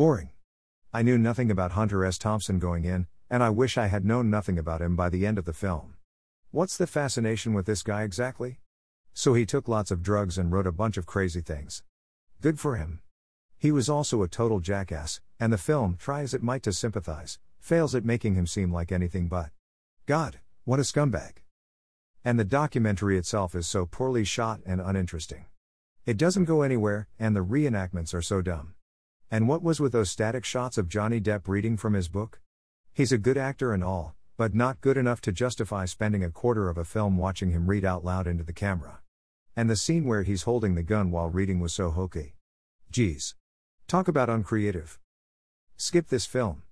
Boring. I knew nothing about Hunter S. Thompson going in, and I wish I had known nothing about him by the end of the film. What's the fascination with this guy exactly? So he took lots of drugs and wrote a bunch of crazy things. Good for him. He was also a total jackass, and the film, try as it might to sympathize, fails at making him seem like anything but. God, what a scumbag. And the documentary itself is so poorly shot and uninteresting. It doesn't go anywhere, and the reenactments are so dumb. And what was with those static shots of Johnny Depp reading from his book? He's a good actor and all, but not good enough to justify spending a quarter of a film watching him read out loud into the camera. And the scene where he's holding the gun while reading was so hokey. Geez. Talk about uncreative. Skip this film.